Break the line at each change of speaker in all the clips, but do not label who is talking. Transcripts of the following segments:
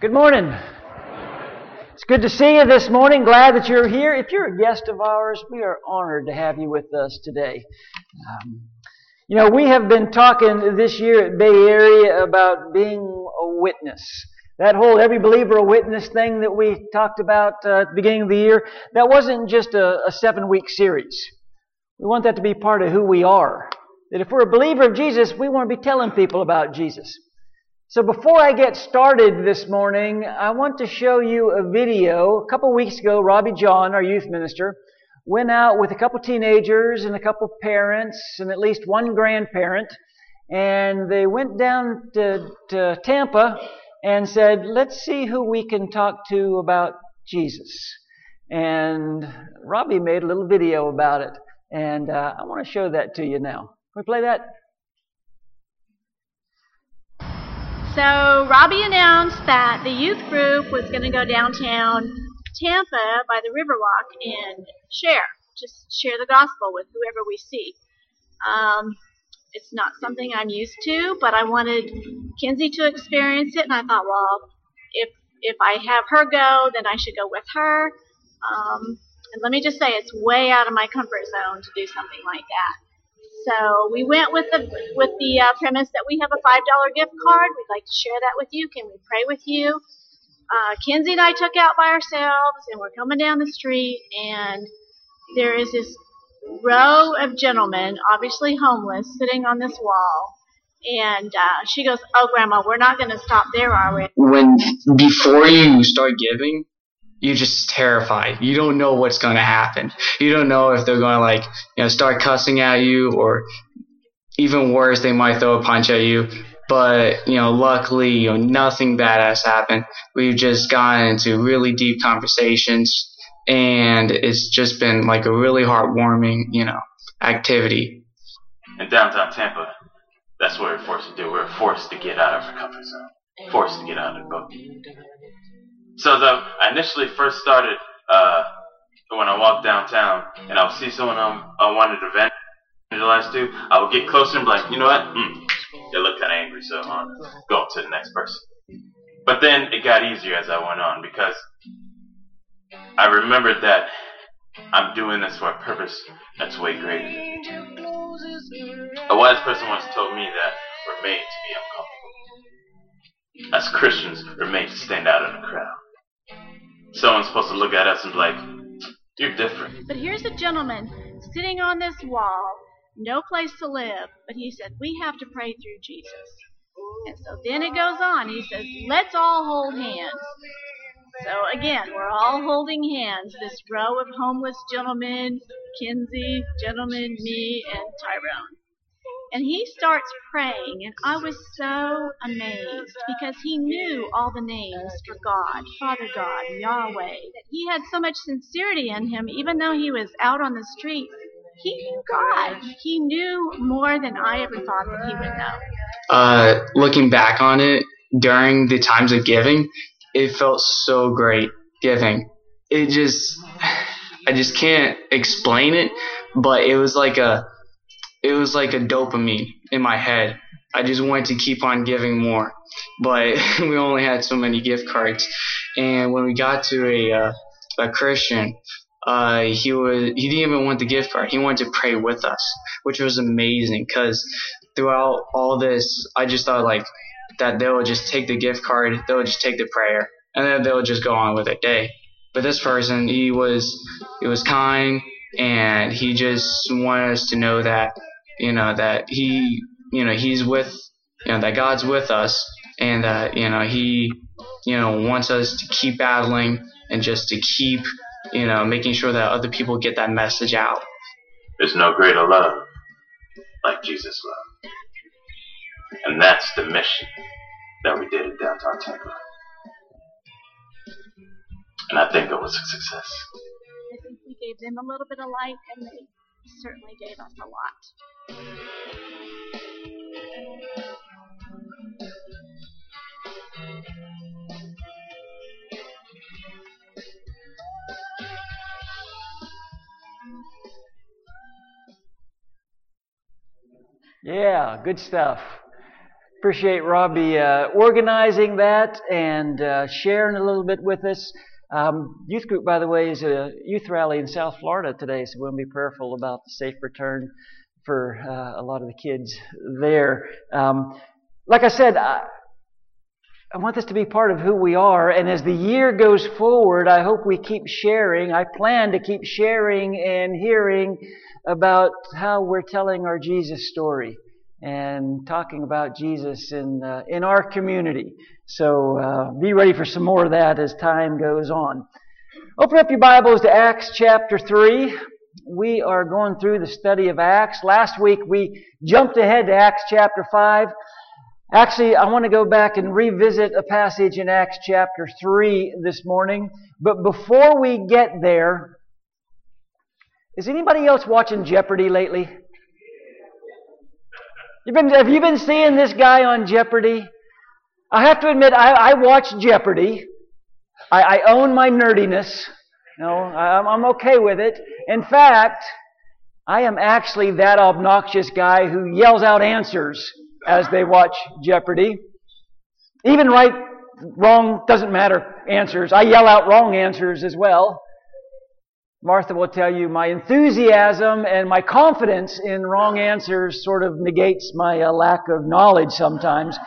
Good morning. It's good to see you this morning. Glad that you're here. If you're a guest of ours, we are honored to have you with us today. Um, you know, we have been talking this year at Bay Area about being a witness. That whole every believer a witness thing that we talked about uh, at the beginning of the year, that wasn't just a, a seven week series. We want that to be part of who we are. That if we're a believer of Jesus, we want to be telling people about Jesus. So before I get started this morning, I want to show you a video. A couple weeks ago, Robbie John, our youth minister, went out with a couple teenagers and a couple parents and at least one grandparent, and they went down to, to Tampa and said, let's see who we can talk to about Jesus. And Robbie made a little video about it, and uh, I want to show that to you now. Can we play that?
So Robbie announced that the youth group was going to go downtown Tampa by the Riverwalk and share, just share the gospel with whoever we see. Um, it's not something I'm used to, but I wanted Kinsey to experience it, and I thought, well, if if I have her go, then I should go with her. Um, and let me just say, it's way out of my comfort zone to do something like that. So we went with the with the uh, premise that we have a five dollar gift card. We'd like to share that with you. Can we pray with you? Uh, Kinsey and I took out by ourselves, and we're coming down the street, and there is this row of gentlemen, obviously homeless, sitting on this wall. And uh, she goes, "Oh, Grandma, we're not going to stop there, are we?"
When before you start giving, you're just terrified. You don't know what's going to happen. You don't know if they're going to like, you know, start cussing at you or even worse, they might throw a punch at you. But, you know, luckily, you know, nothing bad has happened. We've just gotten into really deep conversations and it's just been like a really heartwarming, you know, activity.
In downtown Tampa, that's what we're forced to do. We're forced to get out of our comfort zone. Forced to get out of the boat. So the, I initially first started uh, when I walked downtown and I would see someone I, I wanted to evangelize to, I would get closer and be like, you know what? Mm, they look kind of angry, so I'm going to the next person. But then it got easier as I went on because I remembered that I'm doing this for a purpose that's way greater. A wise person once told me that we're made to be uncomfortable. As Christians, we're made to stand out in a crowd someone's supposed to look at us and be like, you're different.
But here's a gentleman sitting on this wall, no place to live, but he said, we have to pray through Jesus. And so then it goes on. He says, let's all hold hands. So again, we're all holding hands. This row of homeless gentlemen, Kinsey, gentlemen, me, and Tyrone. And he starts praying, and I was so amazed because he knew all the names for God, Father God, Yahweh. He had so much sincerity in him, even though he was out on the street. He knew God. He knew more than I ever thought that he would know.
Uh, looking back on it, during the times of giving, it felt so great giving. It just, I just can't explain it, but it was like a it was like a dopamine in my head. I just wanted to keep on giving more, but we only had so many gift cards. And when we got to a uh, a Christian, uh, he was he didn't even want the gift card. He wanted to pray with us, which was amazing. Cause throughout all this, I just thought like that they would just take the gift card, they would just take the prayer, and then they would just go on with their day. But this person, he was he was kind, and he just wanted us to know that you know that he you know he's with you know that God's with us and that you know he you know wants us to keep battling and just to keep you know making sure that other people get that message out.
There's no greater love like Jesus love. And that's the mission that we did in downtown Tampa. And I think it was a success.
I think we gave them a little bit of light and they certainly gave us a lot.
Yeah, good stuff. Appreciate Robbie uh, organizing that and uh, sharing a little bit with us. Um, youth group, by the way, is a youth rally in South Florida today, so we'll be prayerful about the safe return for uh, a lot of the kids there. Um, like I said, I, I want this to be part of who we are, and as the year goes forward, I hope we keep sharing. I plan to keep sharing and hearing about how we're telling our Jesus story and talking about Jesus in uh, in our community. So uh, be ready for some more of that as time goes on. Open up your Bibles to Acts chapter three. We are going through the study of Acts. Last week we jumped ahead to Acts chapter five. Actually, I want to go back and revisit a passage in Acts chapter 3 this morning. But before we get there, is anybody else watching Jeopardy lately? Been, have you been seeing this guy on Jeopardy? I have to admit, I, I watch Jeopardy. I, I, own my nerdiness. Know, I'm, I'm okay with it. In fact, I am actually that obnoxious guy who yells out answers as they watch Jeopardy. Even right, wrong, doesn't matter answers. I yell out wrong answers as well. Martha will tell you my enthusiasm and my confidence in wrong answers sort of negates my uh, lack of knowledge sometimes.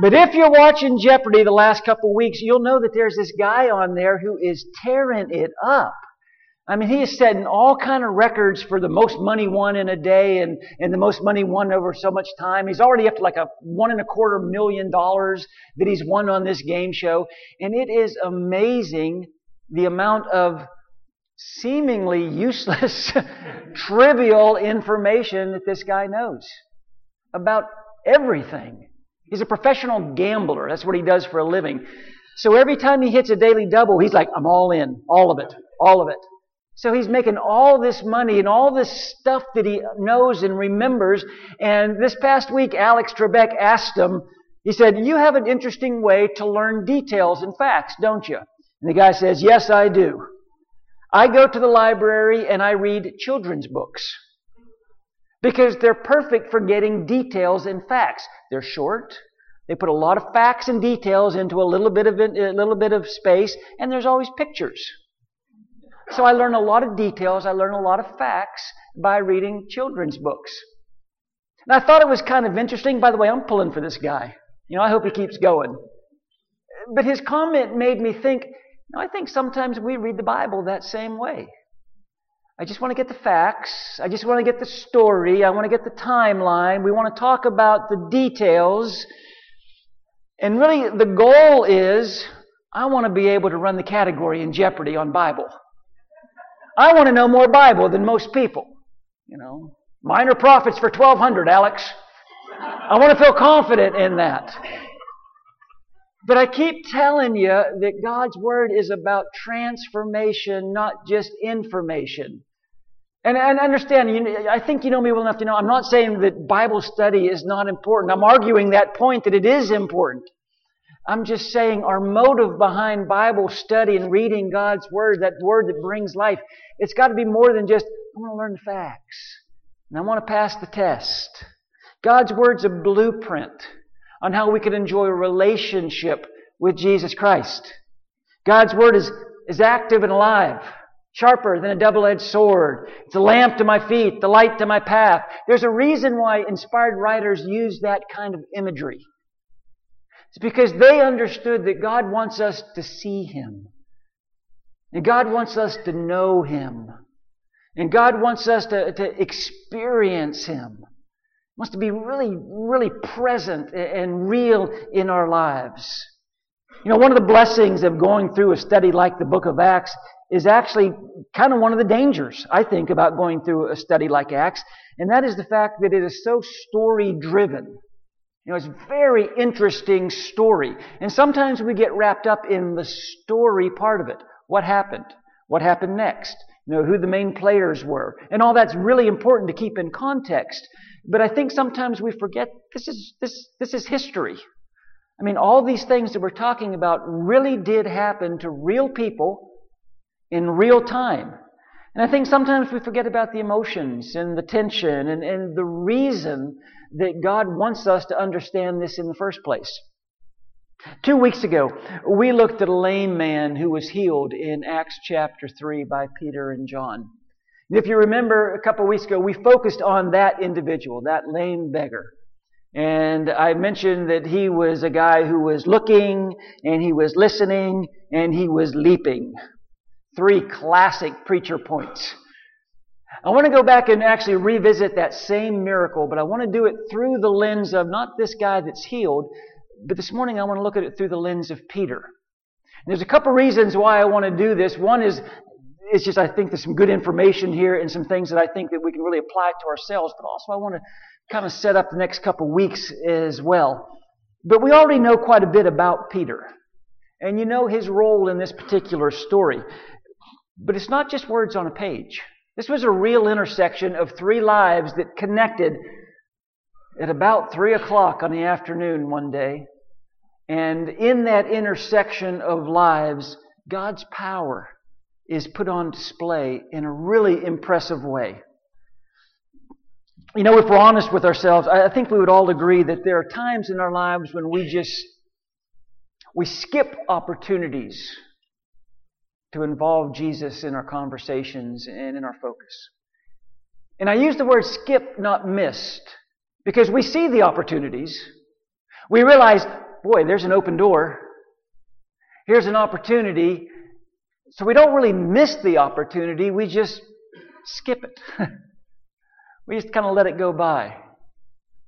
But if you're watching Jeopardy the last couple weeks, you'll know that there's this guy on there who is tearing it up. I mean, he is setting all kind of records for the most money won in a day and, and the most money won over so much time. He's already up to like a one and a quarter million dollars that he's won on this game show. And it is amazing the amount of seemingly useless, trivial information that this guy knows about everything. He's a professional gambler. That's what he does for a living. So every time he hits a daily double, he's like, I'm all in. All of it. All of it. So he's making all this money and all this stuff that he knows and remembers. And this past week, Alex Trebek asked him, he said, You have an interesting way to learn details and facts, don't you? And the guy says, Yes, I do. I go to the library and I read children's books because they're perfect for getting details and facts. They're short. They put a lot of facts and details into a little bit of a little bit of space, and there's always pictures. So I learn a lot of details, I learn a lot of facts by reading children's books. And I thought it was kind of interesting. By the way, I'm pulling for this guy. You know, I hope he keeps going. But his comment made me think, you know, I think sometimes we read the Bible that same way. I just want to get the facts. I just want to get the story. I want to get the timeline. We want to talk about the details. And really, the goal is I want to be able to run the category in Jeopardy on Bible. I want to know more Bible than most people. You know, minor prophets for 1200, Alex. I want to feel confident in that. But I keep telling you that God's Word is about transformation, not just information. And, and understand, you, I think you know me well enough to know I'm not saying that Bible study is not important. I'm arguing that point that it is important. I'm just saying our motive behind Bible study and reading God's Word, that Word that brings life, it's got to be more than just, I want to learn the facts. And I want to pass the test. God's Word's a blueprint on how we can enjoy a relationship with Jesus Christ. God's Word is, is active and alive, sharper than a double-edged sword. It's a lamp to my feet, the light to my path. There's a reason why inspired writers use that kind of imagery. It's because they understood that God wants us to see Him. And God wants us to know Him. And God wants us to, to experience Him. Wants to be really, really present and real in our lives. You know, one of the blessings of going through a study like the book of Acts is actually kind of one of the dangers, I think, about going through a study like Acts, and that is the fact that it is so story driven. You know, it's a very interesting story. And sometimes we get wrapped up in the story part of it. What happened? What happened next? You know, who the main players were. And all that's really important to keep in context. But I think sometimes we forget this is, this, this is history. I mean, all these things that we're talking about really did happen to real people in real time. And I think sometimes we forget about the emotions and the tension and, and the reason that God wants us to understand this in the first place. Two weeks ago, we looked at a lame man who was healed in Acts chapter 3 by Peter and John. And if you remember a couple weeks ago, we focused on that individual, that lame beggar. And I mentioned that he was a guy who was looking, and he was listening, and he was leaping. Three classic preacher points. I want to go back and actually revisit that same miracle, but I want to do it through the lens of not this guy that's healed, but this morning I want to look at it through the lens of Peter. And there's a couple reasons why I want to do this. One is it's just I think there's some good information here and some things that I think that we can really apply to ourselves, but also I want to kind of set up the next couple weeks as well. But we already know quite a bit about Peter. And you know his role in this particular story. But it's not just words on a page. This was a real intersection of three lives that connected at about three o'clock on the afternoon one day. And in that intersection of lives, God's power is put on display in a really impressive way. You know, if we're honest with ourselves, I think we would all agree that there are times in our lives when we just we skip opportunities to involve Jesus in our conversations and in our focus. And I use the word skip, not missed, because we see the opportunities. We realize, boy, there's an open door. Here's an opportunity. So we don't really miss the opportunity, we just skip it. we just kind of let it go by.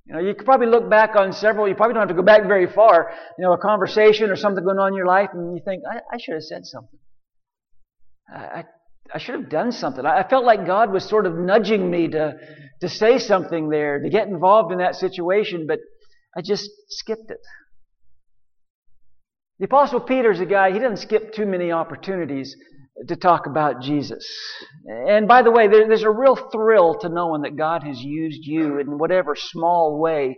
You know, you could probably look back on several, you probably don't have to go back very far, you know, a conversation or something going on in your life, and you think, I, I should have said something. I, I should have done something. I felt like God was sort of nudging me to, to say something there, to get involved in that situation, but I just skipped it. The Apostle Peter's a guy, he doesn't skip too many opportunities to talk about Jesus. And by the way, there, there's a real thrill to knowing that God has used you in whatever small way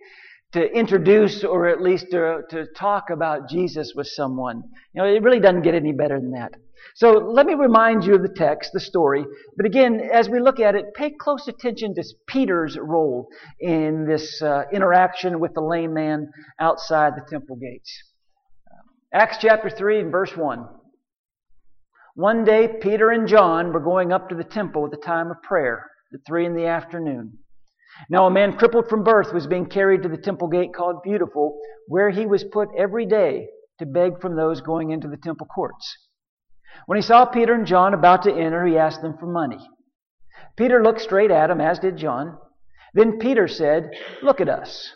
to introduce or at least to, to talk about Jesus with someone. You know, it really doesn't get any better than that. So let me remind you of the text, the story. But again, as we look at it, pay close attention to Peter's role in this uh, interaction with the lame man outside the temple gates. Acts chapter 3 and verse 1. One day, Peter and John were going up to the temple at the time of prayer, at 3 in the afternoon. Now, a man crippled from birth was being carried to the temple gate called Beautiful, where he was put every day to beg from those going into the temple courts. When he saw Peter and John about to enter, he asked them for money. Peter looked straight at him, as did John. Then Peter said, Look at us.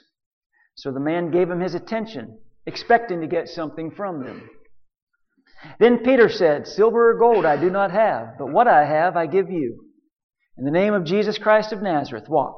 So the man gave him his attention, expecting to get something from them. Then Peter said, Silver or gold I do not have, but what I have I give you. In the name of Jesus Christ of Nazareth, walk.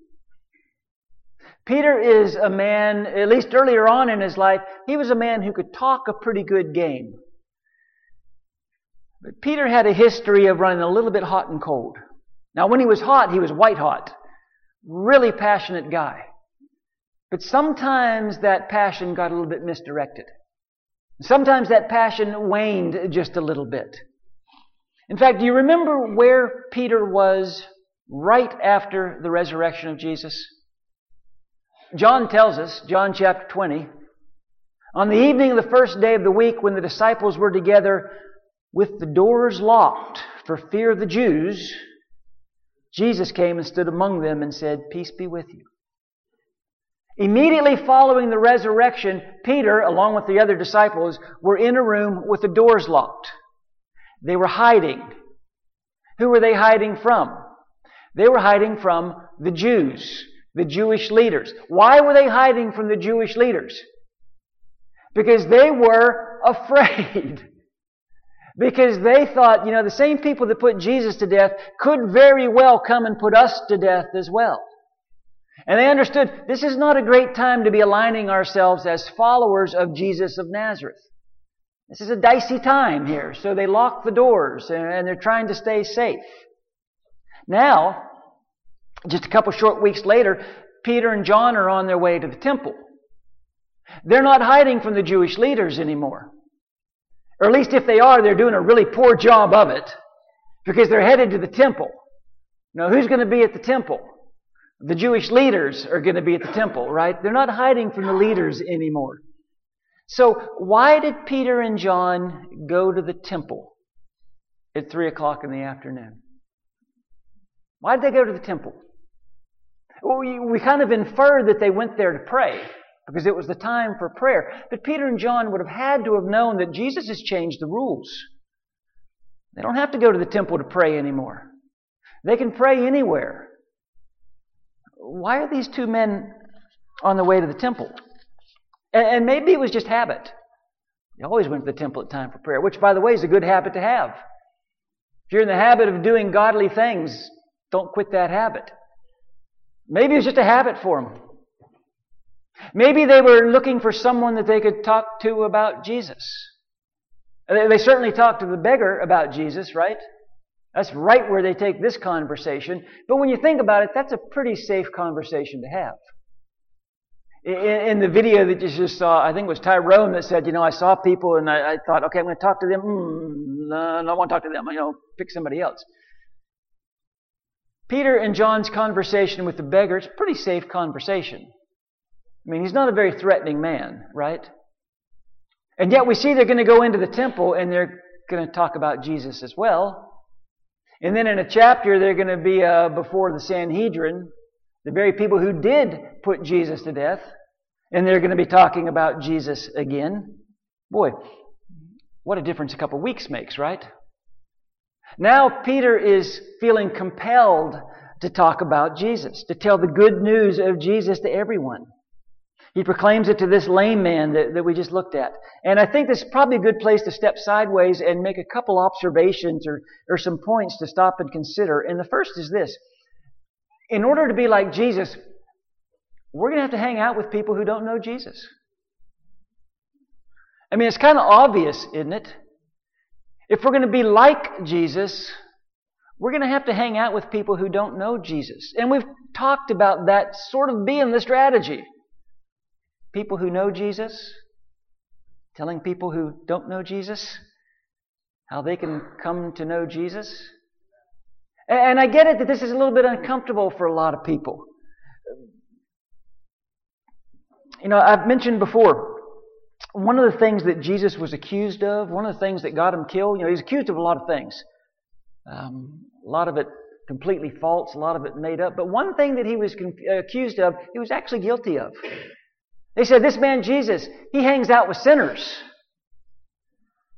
Peter is a man, at least earlier on in his life, he was a man who could talk a pretty good game. But Peter had a history of running a little bit hot and cold. Now, when he was hot, he was white hot. Really passionate guy. But sometimes that passion got a little bit misdirected. Sometimes that passion waned just a little bit. In fact, do you remember where Peter was right after the resurrection of Jesus? John tells us, John chapter 20, on the evening of the first day of the week when the disciples were together with the doors locked for fear of the Jews, Jesus came and stood among them and said, Peace be with you. Immediately following the resurrection, Peter, along with the other disciples, were in a room with the doors locked. They were hiding. Who were they hiding from? They were hiding from the Jews the Jewish leaders. Why were they hiding from the Jewish leaders? Because they were afraid. Because they thought, you know, the same people that put Jesus to death could very well come and put us to death as well. And they understood this is not a great time to be aligning ourselves as followers of Jesus of Nazareth. This is a dicey time here, so they lock the doors and they're trying to stay safe. Now, just a couple short weeks later, Peter and John are on their way to the temple. They're not hiding from the Jewish leaders anymore. Or at least if they are, they're doing a really poor job of it because they're headed to the temple. Now, who's going to be at the temple? The Jewish leaders are going to be at the temple, right? They're not hiding from the leaders anymore. So, why did Peter and John go to the temple at 3 o'clock in the afternoon? Why did they go to the temple? We, kind of infer that they went there to pray because it was the time for prayer. But Peter and John would have had to have known that Jesus has changed the rules. They don't have to go to the temple to pray anymore. They can pray anywhere. Why are these two men on the way to the temple? And maybe it was just habit. They always went to the temple at time for prayer, which, by the way, is a good habit to have. If you're in the habit of doing godly things, don't quit that habit. Maybe it was just a habit for them. Maybe they were looking for someone that they could talk to about Jesus. They certainly talked to the beggar about Jesus, right? That's right where they take this conversation. But when you think about it, that's a pretty safe conversation to have. In, the video that you just saw, I think it was Tyrone that said, you know, I saw people and I, thought, okay, I'm going to talk to them. Mm, no, I don't want to talk to them. You know, pick somebody else. Peter and John's conversation with the beggar, it's a pretty safe conversation. I mean, he's not a very threatening man, right? And yet we see they're going to go into the temple and they're going to talk about Jesus as well. And then in a chapter, they're going to be uh, before the Sanhedrin, the very people who did put Jesus to death, and they're going to be talking about Jesus again. Boy, what a difference a couple weeks makes, right? Now Peter is feeling compelled to talk about Jesus, to tell the good news of Jesus to everyone. He proclaims it to this lame man that, that we just looked at. And I think this is probably a good place to step sideways and make a couple observations or, or some points to stop and consider. And the first is this. In order to be like Jesus, we're going to have to hang out with people who don't know Jesus. I mean, it's kind of obvious, isn't it? If we're going to be like Jesus, we're going to have to hang out with people who don't know Jesus. And we've talked about that sort of being the strategy. People who know Jesus, telling people who don't know Jesus how they can come to know Jesus. And I get it that this is a little bit uncomfortable for a lot of people. You know, I've mentioned before, one of the things that Jesus was accused of, one of the things that got him killed, you know, he's accused of a lot of things. Um, a lot of it completely false, a lot of it made up. But one thing that he was con- uh, accused of, he was actually guilty of. They said, This man Jesus, he hangs out with sinners.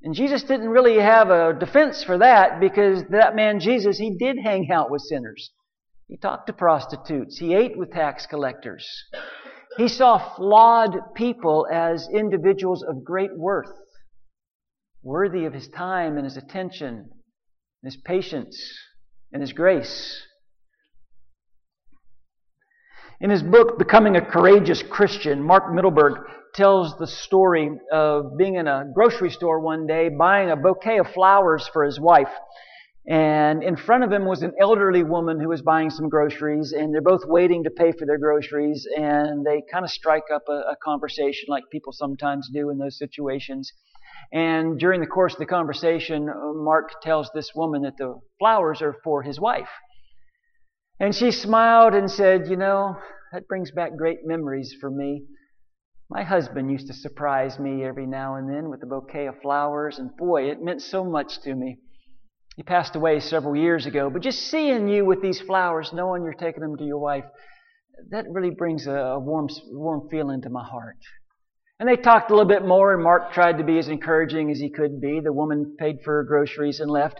And Jesus didn't really have a defense for that because that man Jesus, he did hang out with sinners. He talked to prostitutes. He ate with tax collectors. He saw flawed people as individuals of great worth, worthy of his time and his attention, and his patience and his grace. In his book, Becoming a Contagious Christian, Mark Mittelberg tells the story of being in a grocery store one day, buying a bouquet of flowers for his wife. And in front of him was an elderly woman who was buying some groceries, and they're both waiting to pay for their groceries, and they kind of strike up a, a, conversation like people sometimes do in those situations. And during the course of the conversation, Mark tells this woman that the flowers are for his wife. And she smiled and said, You know, that brings back great memories for me. My husband used to surprise me every now and then with a bouquet of flowers, and boy, it meant so much to me. He passed away several years ago, but just seeing you with these flowers, knowing you're taking them to your wife, that really brings a warm, warm feeling to my heart. And they talked a little bit more, and Mark tried to be as encouraging as he could be. The woman paid for her groceries and left.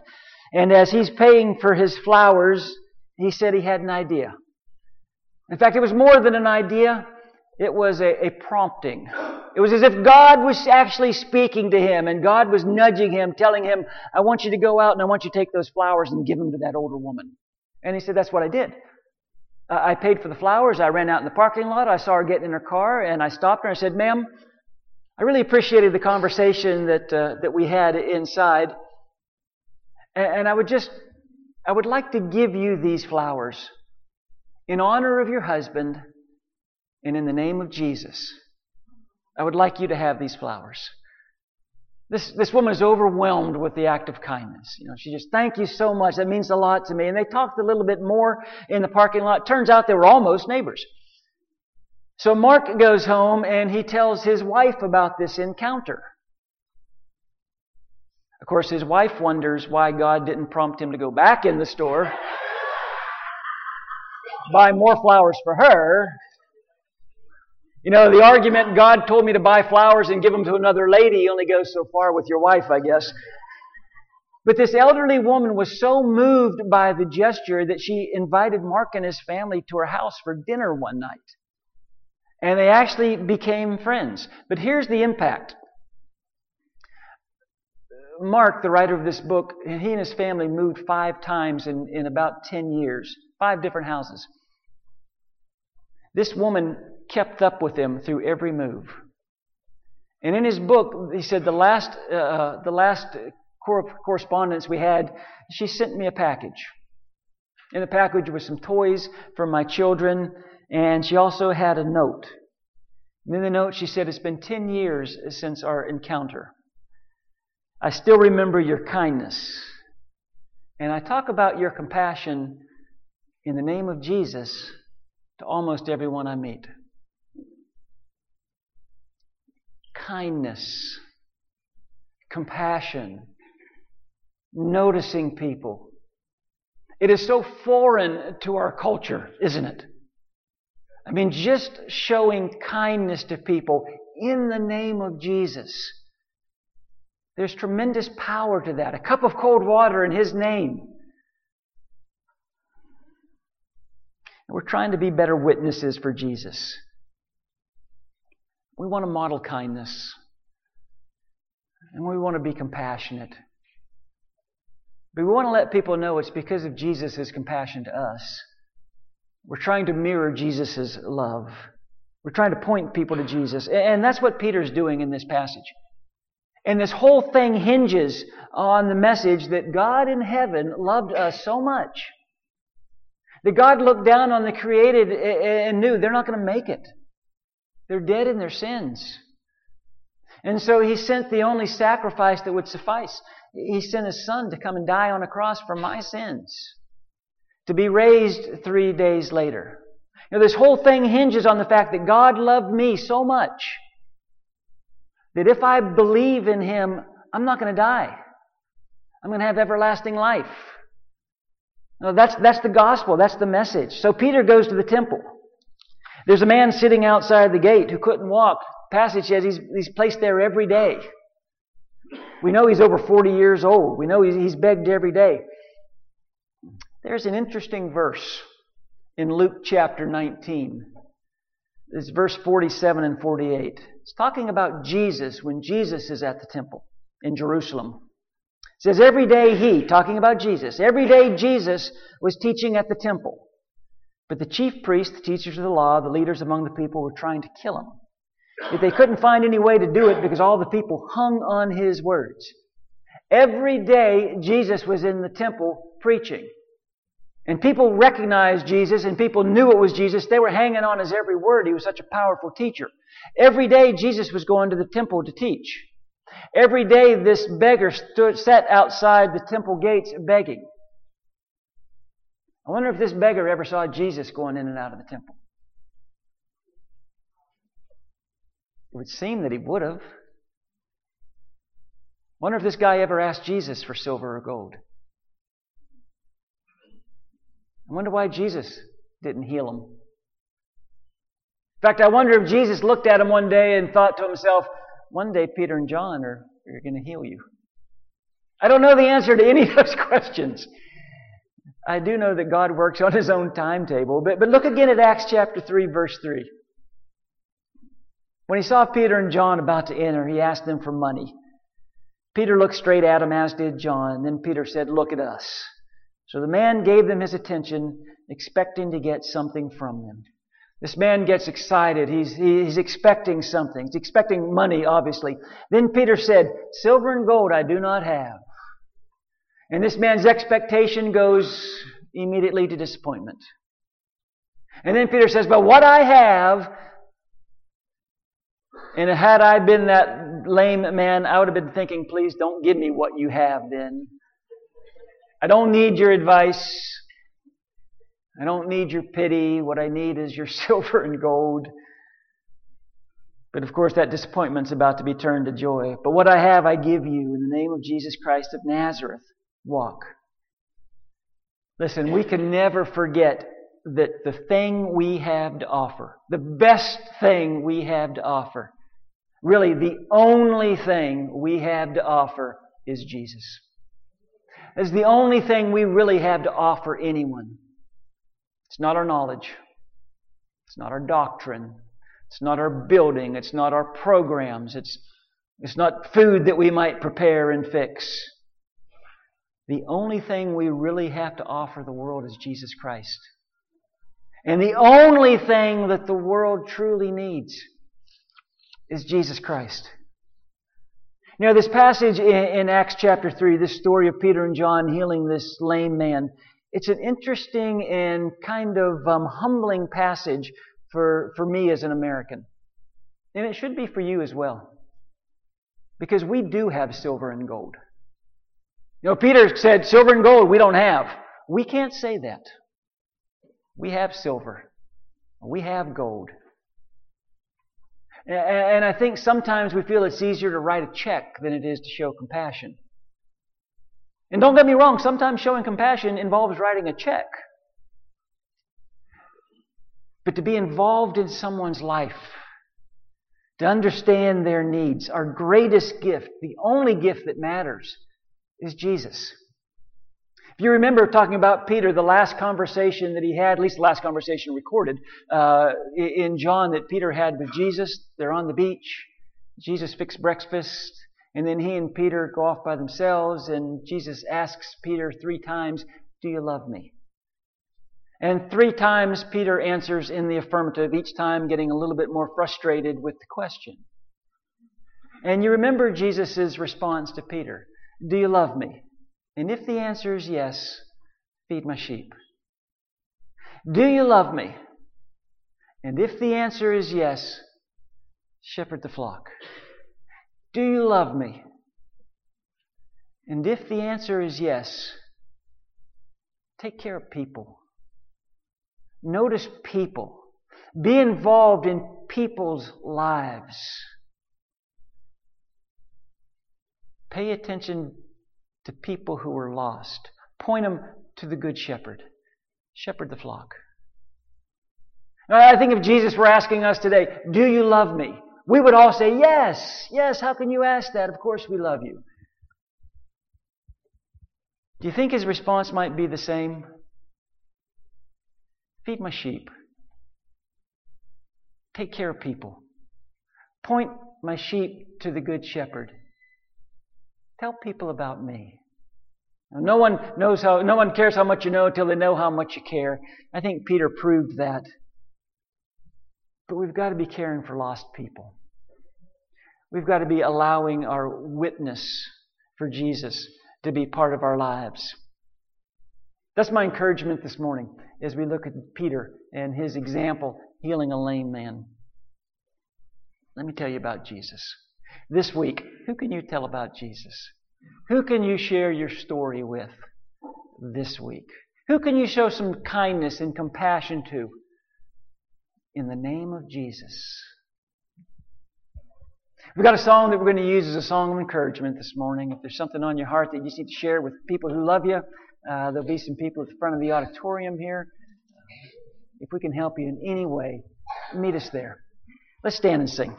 And as he's paying for his flowers, he said he had an idea. In fact, it was more than an idea, it was a, a prompting. It was as if God was actually speaking to him and God was nudging him, telling him, I want you to go out and I want you to take those flowers and give them to that older woman. And he said, That's what I did. I paid for the flowers. I ran out in the parking lot. I saw her getting in her car and I stopped her and I said, Ma'am, I really appreciated the conversation that, uh, that we had inside. And I would just, I would like to give you these flowers in honor of your husband and in the name of Jesus. I would like you to have these flowers. This, this woman is overwhelmed with the act of kindness. You know, she just, thank you so much. That means a lot to me. And they talked a little bit more in the parking lot. Turns out they were almost neighbors. So Mark goes home and he tells his wife about this encounter. Of course, his wife wonders why God didn't prompt him to go back in the store, buy more flowers for her. You know, the argument, God told me to buy flowers and give them to another lady, only goes so far with your wife, I guess. But this elderly woman was so moved by the gesture that she invited Mark and his family to her house for dinner one night. And they actually became friends. But here's the impact. Mark, the writer of this book, he and his family moved five times in, in about 10 years, five different houses. This woman kept up with him through every move. And in his book, he said the last, uh, the last correspondence we had, she sent me a package. In the package was some toys for my children, and she also had a note. And in the note, she said, It's been 10 years since our encounter. I still remember your kindness. And I talk about your compassion in the name of Jesus to almost everyone I meet. Kindness, compassion, noticing people. It is so foreign to our culture, isn't it? I mean, just showing kindness to people in the name of Jesus. There's tremendous power to that. A cup of cold water in His name. we're trying to be better witnesses for Jesus. Want to model kindness. And we want to be compassionate. But we want to let people know it's because of Jesus' compassion to us. We're trying to mirror Jesus' love. We're trying to point people to Jesus. And that's what Peter's doing in this passage. And this whole thing hinges on the message that God in heaven loved us so much that God looked down on the created and knew they're not going to make it. They're dead in their sins. And so He sent the only sacrifice that would suffice. He sent His Son to come and die on a cross for my sins, to be raised three days later. You know, this whole thing hinges on the fact that God loved me so much that if I believe in Him, I'm not going to die. I'm going to have everlasting life. That's, that's the gospel. That's the message. So Peter goes to the temple. There's a man sitting outside the gate who couldn't walk. Passage says he's, he's placed there every day. We know he's over 40 years old. We know he's, he's begged every day. There's an interesting verse in Luke chapter 19. It's verse 47 and 48. It's talking about Jesus when Jesus is at the temple in Jerusalem. It says, Every day he, talking about Jesus, every day Jesus was teaching at the temple. But the chief priests, the teachers of the law, the leaders among the people were trying to kill him. Yet they couldn't find any way to do it because all the people hung on his words. Every day Jesus was in the temple preaching. And people recognized Jesus and people knew it was Jesus. They were hanging on his every word. He was such a powerful teacher. Every day Jesus was going to the temple to teach. Every day this beggar stood, sat outside the temple gates begging. I wonder if this beggar ever saw Jesus going in and out of the temple. It would seem that he would have. I wonder if this guy ever asked Jesus for silver or gold. I wonder why Jesus didn't heal him. In fact, I wonder if Jesus looked at him one day and thought to himself, one day Peter and John are, are going to heal you. I don't know the answer to any of those questions. I do know that God works on his own timetable, but, but look again at Acts chapter 3, verse 3. When he saw Peter and John about to enter, he asked them for money. Peter looked straight at him, as did John. And then Peter said, Look at us. So the man gave them his attention, expecting to get something from them. This man gets excited. He's, he's expecting something. He's expecting money, obviously. Then Peter said, Silver and gold I do not have. And this man's expectation goes immediately to disappointment. And then Peter says, But what I have, and had I been that lame man, I would have been thinking, Please don't give me what you have then. I don't need your advice. I don't need your pity. What I need is your silver and gold. But of course, that disappointment's about to be turned to joy. But what I have, I give you in the name of Jesus Christ of Nazareth. Walk. Listen, we can never forget that the thing we have to offer, the best thing we have to offer, really the only thing we have to offer is Jesus. It's the only thing we really have to offer anyone. It's not our knowledge. It's not our doctrine. It's not our building. It's not our programs. It's, it's not food that we might prepare and fix. The only thing we really have to offer the world is Jesus Christ. And the only thing that the world truly needs is Jesus Christ. Now, this passage in, Acts chapter 3, this story of Peter and John healing this lame man, it's an interesting and kind of um, humbling passage for, for me as an American. And it should be for you as well. Because we do have silver and gold. You know, Peter said, Silver and gold we don't have. We can't say that. We have silver. We have gold. And I think sometimes we feel it's easier to write a check than it is to show compassion. And don't get me wrong, sometimes showing compassion involves writing a check. But to be involved in someone's life, to understand their needs, our greatest gift, the only gift that matters, is Jesus. If you remember talking about Peter, the last conversation that he had, at least the last conversation recorded uh, in John that Peter had with Jesus, they're on the beach. Jesus fixed breakfast. And then he and Peter go off by themselves, and Jesus asks Peter three times, Do you love me? And three times Peter answers in the affirmative, each time getting a little bit more frustrated with the question. And you remember Jesus' response to Peter Do you love me? And if the answer is yes, feed my sheep. Do you love me? And if the answer is yes, shepherd the flock. Do you love me? And if the answer is yes, take care of people. Notice people. Be involved in people's lives. Pay attention to people who are lost. Point them to the Good Shepherd. Shepherd the flock. Now, I think if Jesus were asking us today, Do you love me? we would all say, Yes, yes, how can you ask that? Of course we love you. Do you think his response might be the same? Feed my sheep. Take care of people. Point my sheep to the good shepherd. Tell people about me. Now, no one knows how, no one cares how much you know until they know how much you care. I think Peter proved that. But we've got to be caring for lost people. We've got to be allowing our witness for Jesus to be part of our lives. That's my encouragement this morning as we look at Peter and his example healing a lame man. Let me tell you about Jesus. This week, who can you tell about Jesus? Who can you share your story with this week? Who can you show some kindness and compassion to? in the name of Jesus. We've got a song that we're going to use as a song of encouragement this morning. If there's something on your heart that you need to share with people who love you, uh, there'll be some people at the front of the auditorium here. If we can help you in any way, meet us there. Let's stand and sing.